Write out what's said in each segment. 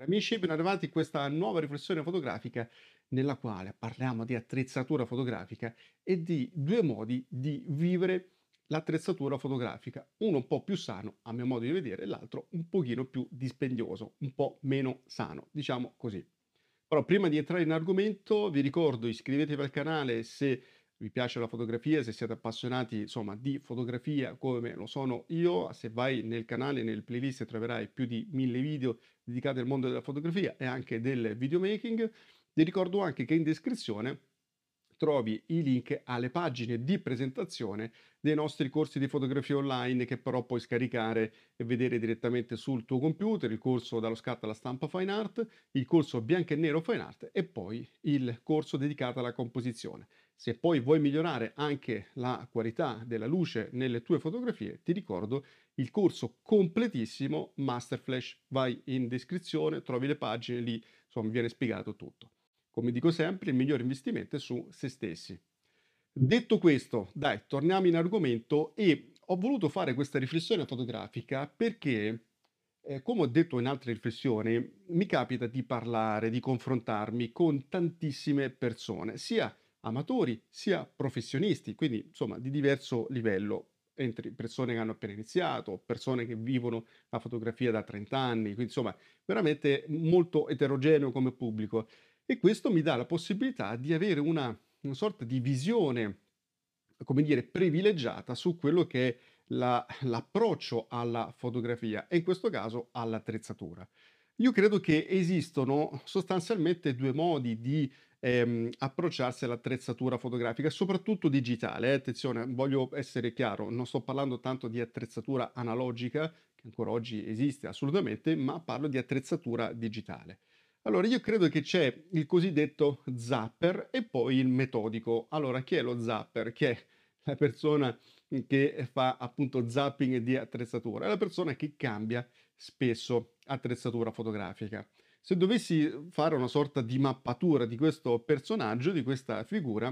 Amici, ben arrivati in questa nuova riflessione fotografica nella quale parliamo di attrezzatura fotografica e di due modi di vivere l'attrezzatura fotografica, uno un po' più sano a mio modo di vedere, l'altro un pochino più dispendioso, un po' meno sano, diciamo così. Però prima di entrare in argomento vi ricordo iscrivetevi al canale se vi piace la fotografia, se siete appassionati insomma di fotografia come lo sono io, se vai nel canale, nel playlist troverai più di mille video dedicati al mondo della fotografia e anche del videomaking. Vi ricordo anche che in descrizione trovi i link alle pagine di presentazione dei nostri corsi di fotografia online che però puoi scaricare e vedere direttamente sul tuo computer, il corso dallo scatto alla stampa fine art, il corso bianco e nero fine art e poi il corso dedicato alla composizione. Se poi vuoi migliorare anche la qualità della luce nelle tue fotografie, ti ricordo il corso completissimo Master Flash. Vai in descrizione, trovi le pagine, lì insomma viene spiegato tutto. Come dico sempre, il migliore investimento è su se stessi. Detto questo, dai, torniamo in argomento e ho voluto fare questa riflessione fotografica perché, eh, come ho detto in altre riflessioni, mi capita di parlare, di confrontarmi con tantissime persone, sia amatori sia professionisti, quindi insomma di diverso livello, entre persone che hanno appena iniziato, persone che vivono la fotografia da 30 anni, quindi insomma veramente molto eterogeneo come pubblico. E questo mi dà la possibilità di avere una, una sorta di visione, come dire, privilegiata su quello che è la, l'approccio alla fotografia e in questo caso all'attrezzatura. Io credo che esistono sostanzialmente due modi di ehm, approcciarsi all'attrezzatura fotografica, soprattutto digitale. Eh, attenzione, voglio essere chiaro, non sto parlando tanto di attrezzatura analogica, che ancora oggi esiste assolutamente, ma parlo di attrezzatura digitale. Allora, io credo che c'è il cosiddetto zapper e poi il metodico. Allora, chi è lo zapper? Chi è la persona che fa appunto zapping di attrezzatura? È la persona che cambia spesso attrezzatura fotografica. Se dovessi fare una sorta di mappatura di questo personaggio, di questa figura,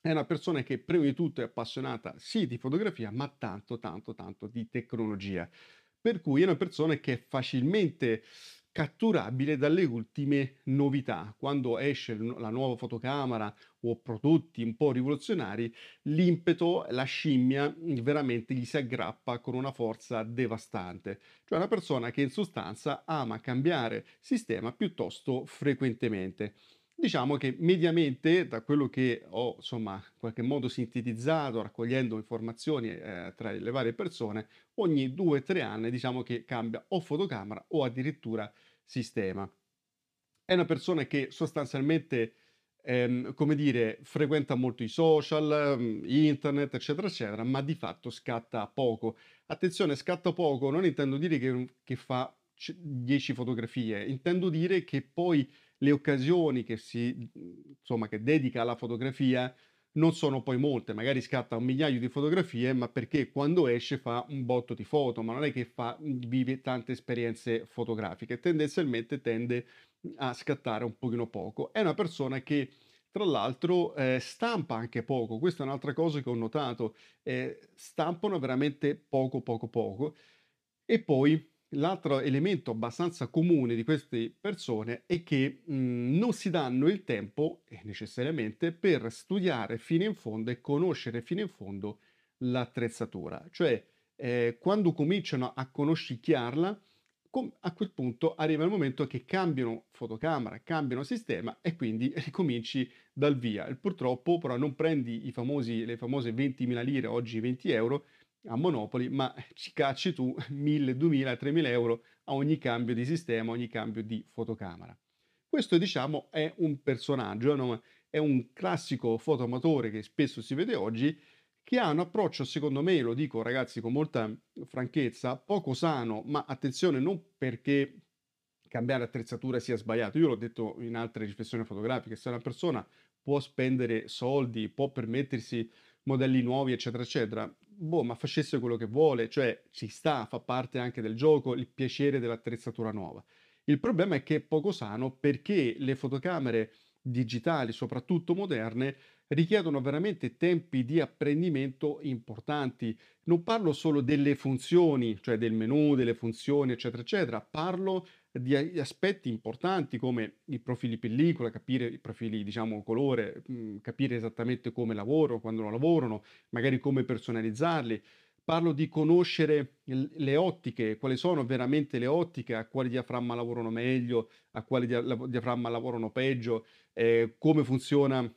è una persona che prima di tutto è appassionata sì di fotografia, ma tanto, tanto, tanto di tecnologia. Per cui è una persona che è facilmente catturabile dalle ultime novità. Quando esce la nuova fotocamera o prodotti un po' rivoluzionari, l'impeto, la scimmia veramente gli si aggrappa con una forza devastante. Cioè una persona che in sostanza ama cambiare sistema piuttosto frequentemente. Diciamo che mediamente, da quello che ho insomma in qualche modo sintetizzato, raccogliendo informazioni eh, tra le varie persone, ogni due o tre anni diciamo che cambia o fotocamera o addirittura sistema. È una persona che sostanzialmente, ehm, come dire, frequenta molto i social, mm, internet, eccetera, eccetera, ma di fatto scatta poco. Attenzione, scatta poco, non intendo dire che, che fa 10 fotografie, intendo dire che poi le occasioni che si, insomma, che dedica alla fotografia non sono poi molte, magari scatta un migliaio di fotografie, ma perché quando esce fa un botto di foto, ma non è che fa, vive tante esperienze fotografiche, tendenzialmente tende a scattare un pochino poco. È una persona che tra l'altro eh, stampa anche poco, questa è un'altra cosa che ho notato, eh, stampano veramente poco poco poco e poi L'altro elemento abbastanza comune di queste persone è che mh, mhmm, non si danno il tempo, eh, necessariamente, per studiare fino in fondo e conoscere fino in fondo l'attrezzatura. Cioè, eh, quando cominciano a conoscicchiarla, a quel punto arriva il momento che cambiano fotocamera, cambiano sistema e quindi ricominci dal via. Purtroppo però non prendi famosi, le famose 20.000 lire, oggi 20 euro, a Monopoli, ma ci cacci tu 1000, 2000, 3000 euro a ogni cambio di sistema, ogni cambio di fotocamera. Questo diciamo è un personaggio, è un classico fotoamatore che spesso si vede oggi, che ha un approccio secondo me, lo dico ragazzi con molta franchezza, poco sano, ma attenzione non perché cambiare attrezzatura sia sbagliato, io l'ho detto in altre riflessioni fotografiche, se una persona può spendere soldi, può permettersi modelli nuovi, eccetera, eccetera, boh, ma facesse quello che vuole, cioè ci sta, fa parte anche del gioco, il piacere dell'attrezzatura nuova. Il problema è che è poco sano perché le fotocamere digitali, soprattutto moderne, richiedono veramente tempi di apprendimento importanti. Non parlo solo delle funzioni, cioè del menu, delle funzioni, eccetera, eccetera, parlo di aspetti importanti come i profili pellicola, capire i profili, diciamo, colore, mh, capire esattamente come lavorano, quando non lavorano, magari come personalizzarli. Parlo di conoscere le ottiche, quali sono veramente le ottiche, a quali diaframma lavorano meglio, a la- diaframma lavorano peggio, eh, come funziona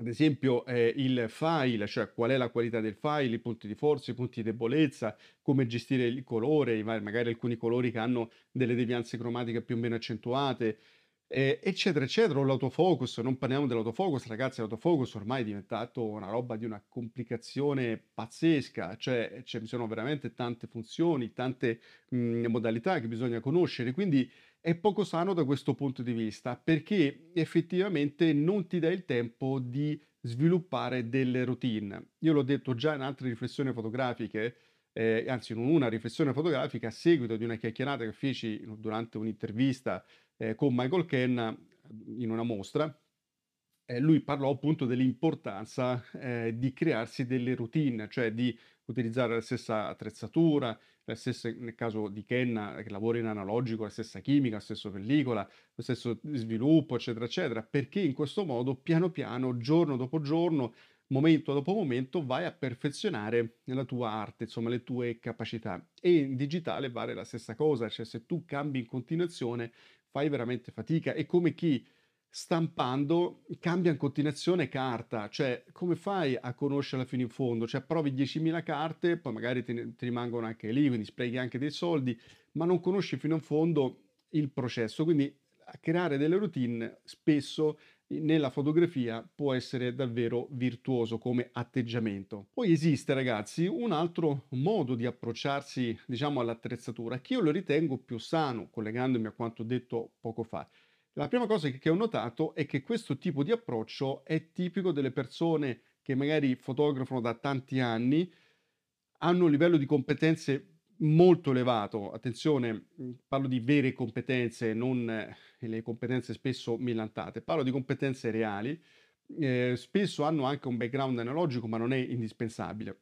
ad esempio, eh, il file, cioè qual è la qualità del file, i punti di forza, i punti di debolezza, come gestire il colore, magari alcuni colori che hanno delle devianze cromatiche più o meno accentuate, eh, eccetera, eccetera. O l'autofocus, non parliamo dell'autofocus, ragazzi, l'autofocus ormai è diventato una roba di una complicazione pazzesca, cioè ci sono veramente tante funzioni, tante mh, modalità che bisogna conoscere, quindi è poco sano da questo punto di vista, perché effettivamente non ti dai il tempo di sviluppare delle routine. Io l'ho detto già in altre riflessioni fotografiche, eh, anzi in una riflessione fotografica a seguito di una chiacchierata che feci durante un'intervista eh, con Michael Ken in una mostra, eh, lui parlò appunto dell'importanza eh, di crearsi delle routine, cioè di utilizzare la stessa attrezzatura, la stessa, nel caso di Ken che lavora in analogico, la stessa chimica, la stessa pellicola, lo stesso sviluppo, eccetera, eccetera, perché in questo modo piano piano, giorno dopo giorno, momento dopo momento, vai a perfezionare la tua arte, insomma, le tue capacità. E in digitale vale la stessa cosa, cioè se tu cambi in continuazione, fai veramente fatica. È come chi stampando cambia in continuazione carta, cioè come fai a conoscerla fino in fondo? Cioè provi 10.000 carte, poi magari ti, ti rimangono anche lì, quindi sprechi anche dei soldi, ma non conosci fino in fondo il processo, quindi creare delle routine spesso nella fotografia può essere davvero virtuoso come atteggiamento. Poi esiste, ragazzi, un altro modo di approcciarsi, diciamo, all'attrezzatura che io lo ritengo più sano, collegandomi a quanto detto poco fa. La prima cosa che, ho notato è che questo tipo di approccio è tipico delle persone che magari fotografano da tanti anni, hanno un livello di competenze molto elevato. Attenzione, parlo di vere competenze, non eh, le competenze spesso millantate, parlo di competenze reali. Eh, spesso hanno anche un background analogico, ma non è indispensabile.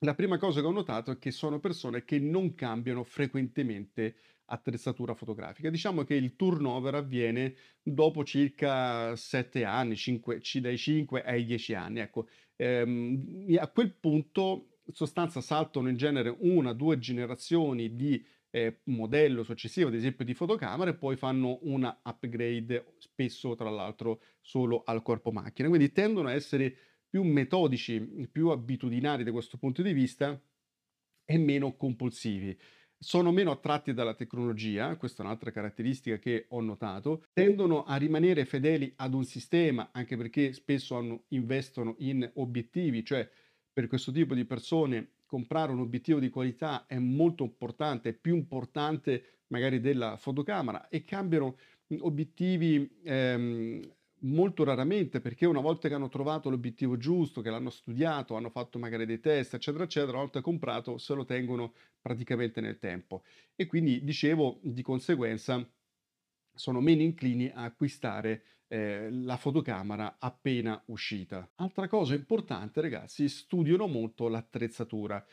La prima cosa che ho notato è che sono persone che non cambiano frequentemente attrezzatura fotografica. Diciamo che il turnover avviene dopo circa 7 anni, 5, dai 5 ai 10 anni. Ecco, ehm, a quel punto in sostanza saltano in genere una, due generazioni di eh, modello successivo, ad esempio di fotocamere, e poi fanno una upgrade, spesso tra l'altro solo al corpo macchina. Quindi tendono a essere più metodici, più abitudinari da questo punto di vista e meno compulsivi. Sono meno attratti dalla tecnologia, questa è un'altra caratteristica che ho notato, tendono a rimanere fedeli ad un sistema, anche perché spesso hanno, investono in obiettivi, cioè per questo tipo di persone comprare un obiettivo di qualità è molto importante, è più importante magari della fotocamera e cambiano obiettivi ehm, molto raramente perché una volta che hanno trovato l'obiettivo giusto, che l'hanno studiato, hanno fatto magari dei test, eccetera, eccetera, una volta comprato se lo tengono praticamente nel tempo. E quindi dicevo, di conseguenza sono meno inclini a acquistare eh, la fotocamera appena uscita. Altra cosa importante, ragazzi, studiano molto l'attrezzatura.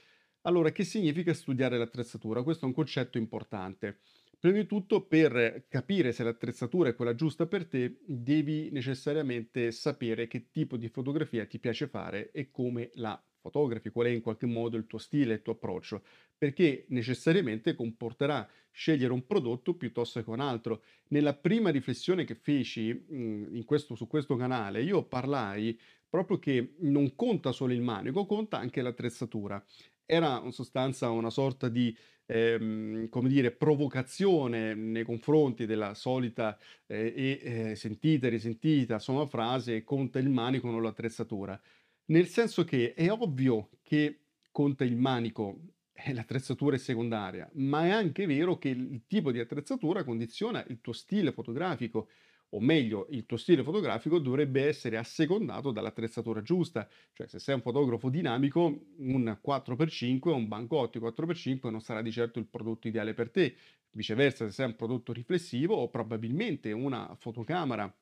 Allora, che significa studiare l'attrezzatura? Questo è un concetto importante. Prima di tutto, per capire se l'attrezzatura è quella giusta per te, devi necessariamente sapere che tipo di fotografia ti piace fare e come la fotografi, qual è in qualche modo il tuo stile, il tuo approccio, perché necessariamente comporterà scegliere un prodotto piuttosto che un altro. Nella prima riflessione che feci mh, questo, su questo canale, io parlai proprio che non conta solo il manico, conta anche l'attrezzatura. Era in sostanza una sorta di ehm, come dire, provocazione nei confronti della solita eh, e eh, sentita e risentita insomma, frase conta il manico, non l'attrezzatura. Nel senso che è ovvio che conta il manico e l'attrezzatura è secondaria, ma è anche vero che il tipo di attrezzatura condiziona il tuo stile fotografico o meglio, il tuo stile fotografico dovrebbe essere assecondato dall'attrezzatura giusta, cioè se sei un fotografo dinamico, un 4x5 o un banco ottico 4x5 non sarà di certo il prodotto ideale per te. Viceversa, se sei un prodotto riflessivo o probabilmente una fotocamera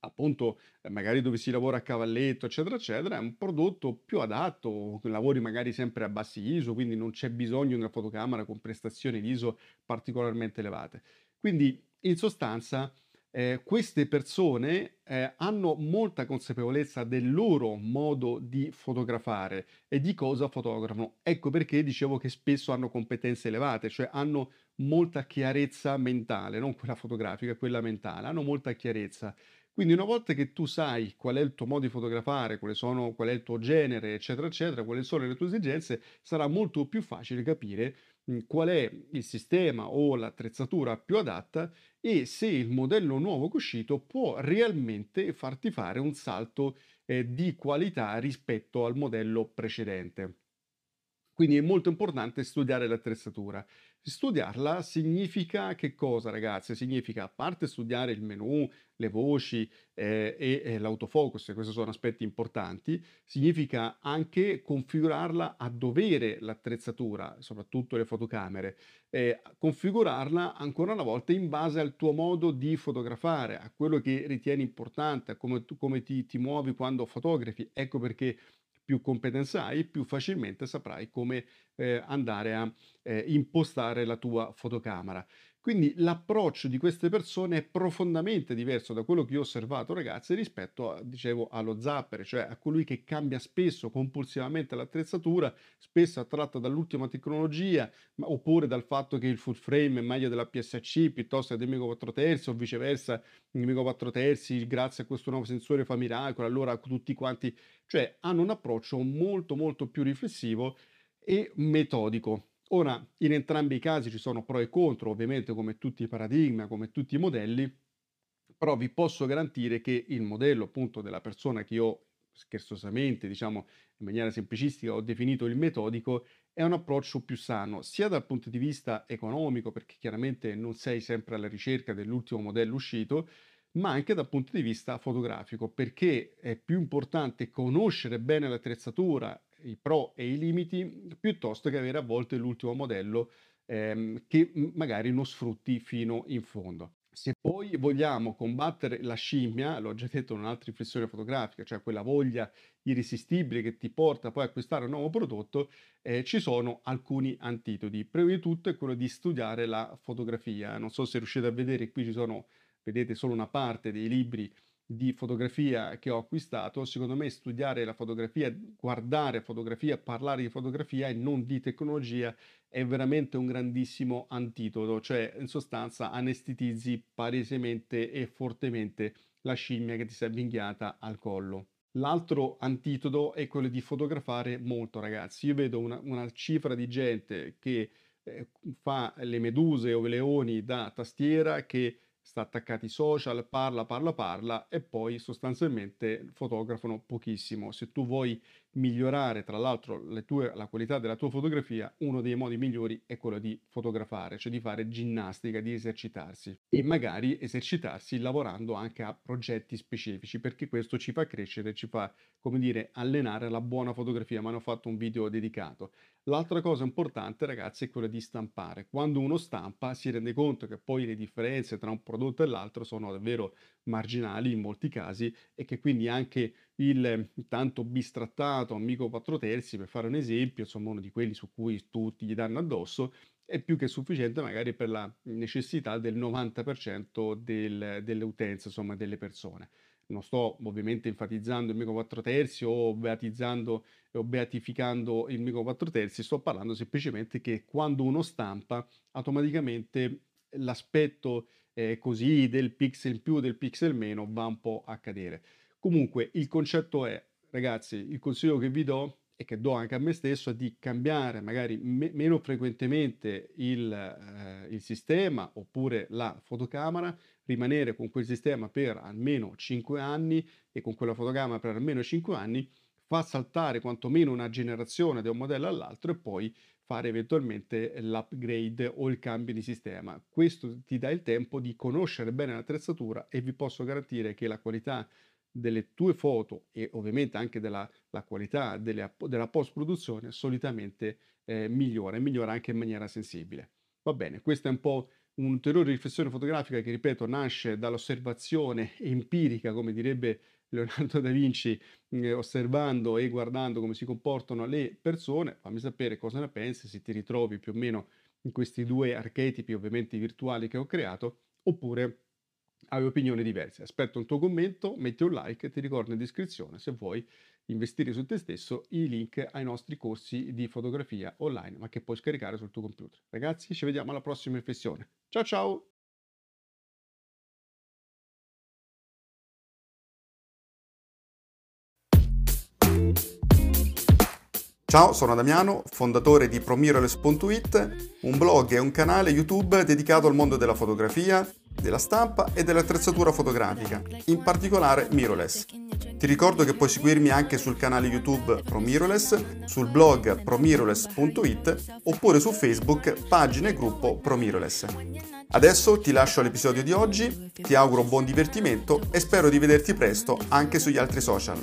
appunto, eh, magari dove si lavora a cavalletto, eccetera, eccetera, è un prodotto più adatto, lavori magari sempre a bassi ISO, quindi non c'è bisogno di una fotocamera con prestazioni ISO particolarmente elevate. Quindi, in sostanza, eh, queste persone eh, hanno molta consapevolezza del loro modo di fotografare e di cosa fotografano. Ecco perché dicevo che spesso hanno competenze elevate, cioè hanno molta chiarezza mentale, non quella fotografica, quella mentale, hanno molta chiarezza. Quindi una volta che tu sai qual è il tuo modo di fotografare, sono, qual è il tuo genere, eccetera, eccetera, quali sono le tue esigenze, sarà molto più facile capire qual è il sistema o l'attrezzatura più adatta e se il modello nuovo uscito può realmente farti fare un salto eh, di qualità rispetto al modello precedente. Quindi è molto importante studiare l'attrezzatura. Studiarla significa che cosa, ragazzi? Significa, a parte studiare il menu, le voci eh, e, e l'autofocus, e questi sono aspetti importanti, significa anche configurarla a dovere l'attrezzatura, soprattutto le fotocamere, eh, configurarla ancora una volta in base al tuo modo di fotografare, a quello che ritieni importante, a come, tu, come ti, ti muovi quando fotografi. Ecco perché più competenza hai, più facilmente saprai come eh, andare a eh, impostare la tua fotocamera. Quindi l'approccio di queste persone è profondamente diverso da quello che io ho osservato, ragazzi, rispetto, a, dicevo, allo zapper, cioè a colui che cambia spesso, compulsivamente l'attrezzatura, spesso attratto dall'ultima tecnologia, ma, oppure dal fatto che il full frame è meglio della PSC piuttosto che del Mico 4 terzi, o viceversa, il Mico 4 terzi, grazie a questo nuovo sensore fa miracolo, allora tutti quanti, cioè hanno un approccio molto molto più riflessivo e metodico. Ora, in entrambi i casi ci sono pro e contro, ovviamente come tutti i paradigmi, come tutti i modelli, però vi posso garantire che il modello appunto della persona che io scherzosamente, diciamo in maniera semplicistica, ho definito il metodico, è un approccio più sano, sia dal punto di vista economico, perché chiaramente non sei sempre alla ricerca dell'ultimo modello uscito, ma anche dal punto di vista fotografico, perché è più importante conoscere bene l'attrezzatura i pro e i limiti, piuttosto che avere a volte l'ultimo modello ehm, che magari non sfrutti fino in fondo. Se poi vogliamo combattere la scimmia, l'ho già detto in un'altra riflessione fotografica, cioè quella voglia irresistibile che ti porta poi a acquistare un nuovo prodotto, eh, ci sono alcuni antidoti. Prima di tutto è quello di studiare la fotografia. Non so se riuscite a vedere, qui ci sono, vedete solo una parte dei libri di fotografia che ho acquistato, secondo me studiare la fotografia, guardare fotografia, parlare di fotografia e non di tecnologia è veramente un grandissimo antidoto, cioè in sostanza anestetizzi palesemente e fortemente la scimmia che ti si è avvinghiata al collo. L'altro antidoto è quello di fotografare molto, ragazzi. Io vedo una, una cifra di gente che eh, fa le meduse o i leoni da tastiera che sta attaccati social, parla, parla, parla e poi sostanzialmente fotografano pochissimo. Se tu vuoi migliorare tra l'altro tue, la qualità della tua fotografia, uno dei modi migliori è quello di fotografare, cioè di fare ginnastica, di esercitarsi e magari esercitarsi lavorando anche a progetti specifici, perché questo ci fa crescere, ci fa, come dire, allenare la buona fotografia, ma ne ho fatto un video dedicato. L'altra cosa importante, ragazzi, è quella di stampare. Quando uno stampa si rende conto che poi le differenze tra un prodotto e l'altro sono davvero marginali in molti casi e che quindi anche il tanto bistrattato amico 4 terzi, per fare un esempio, insomma uno di quelli su cui tutti gli danno addosso, è più che sufficiente magari per la necessità del 90% del, delle utenze, insomma delle persone. Non sto ovviamente enfatizzando il Mico 4 terzi o beatizzando o beatificando il Mico 4 terzi, sto parlando semplicemente che quando uno stampa automaticamente l'aspetto eh, così del pixel in più, del pixel meno va un po' a cadere. Comunque il concetto è, ragazzi, il consiglio che vi do e che do anche a me stesso è di cambiare magari me- meno frequentemente il, eh, il sistema oppure la fotocamera, rimanere con quel sistema per almeno 5 anni e con quella fotocamera per almeno 5 anni, fa saltare quantomeno una generazione da un modello all'altro e poi fare eventualmente l'upgrade o il cambio di sistema. Questo ti dà il tempo di conoscere bene l'attrezzatura e vi posso garantire che la qualità delle tue foto e ovviamente anche della qualità delle, della post-produzione solitamente eh, migliora e migliora anche in maniera sensibile. Va bene, questa è un po' un'ulteriore riflessione fotografica che, ripeto, nasce dall'osservazione empirica, come direbbe Leonardo da Vinci, eh, osservando e guardando come si comportano le persone. Fammi sapere cosa ne pensi, se ti ritrovi più o meno in questi due archetipi, ovviamente virtuali che ho creato, oppure hai opinioni diverse. Aspetto un tuo commento, metti un like e ti ricordo in descrizione se vuoi investire su te stesso i link ai nostri corsi di fotografia online, ma che puoi scaricare sul tuo computer. Ragazzi, ci vediamo alla prossima riflessione. Ciao ciao! Ciao, sono Damiano, fondatore di ProMirrorless.it, un blog e un canale YouTube dedicato al mondo della fotografia, della stampa e dell'attrezzatura fotografica, in particolare mirrorless. Ti ricordo che puoi seguirmi anche sul canale YouTube ProMirrorless, sul blog promirrorless.it oppure su Facebook, pagina e gruppo ProMirrorless. Adesso ti lascio all'episodio di oggi, ti auguro buon divertimento e spero di vederti presto anche sugli altri social.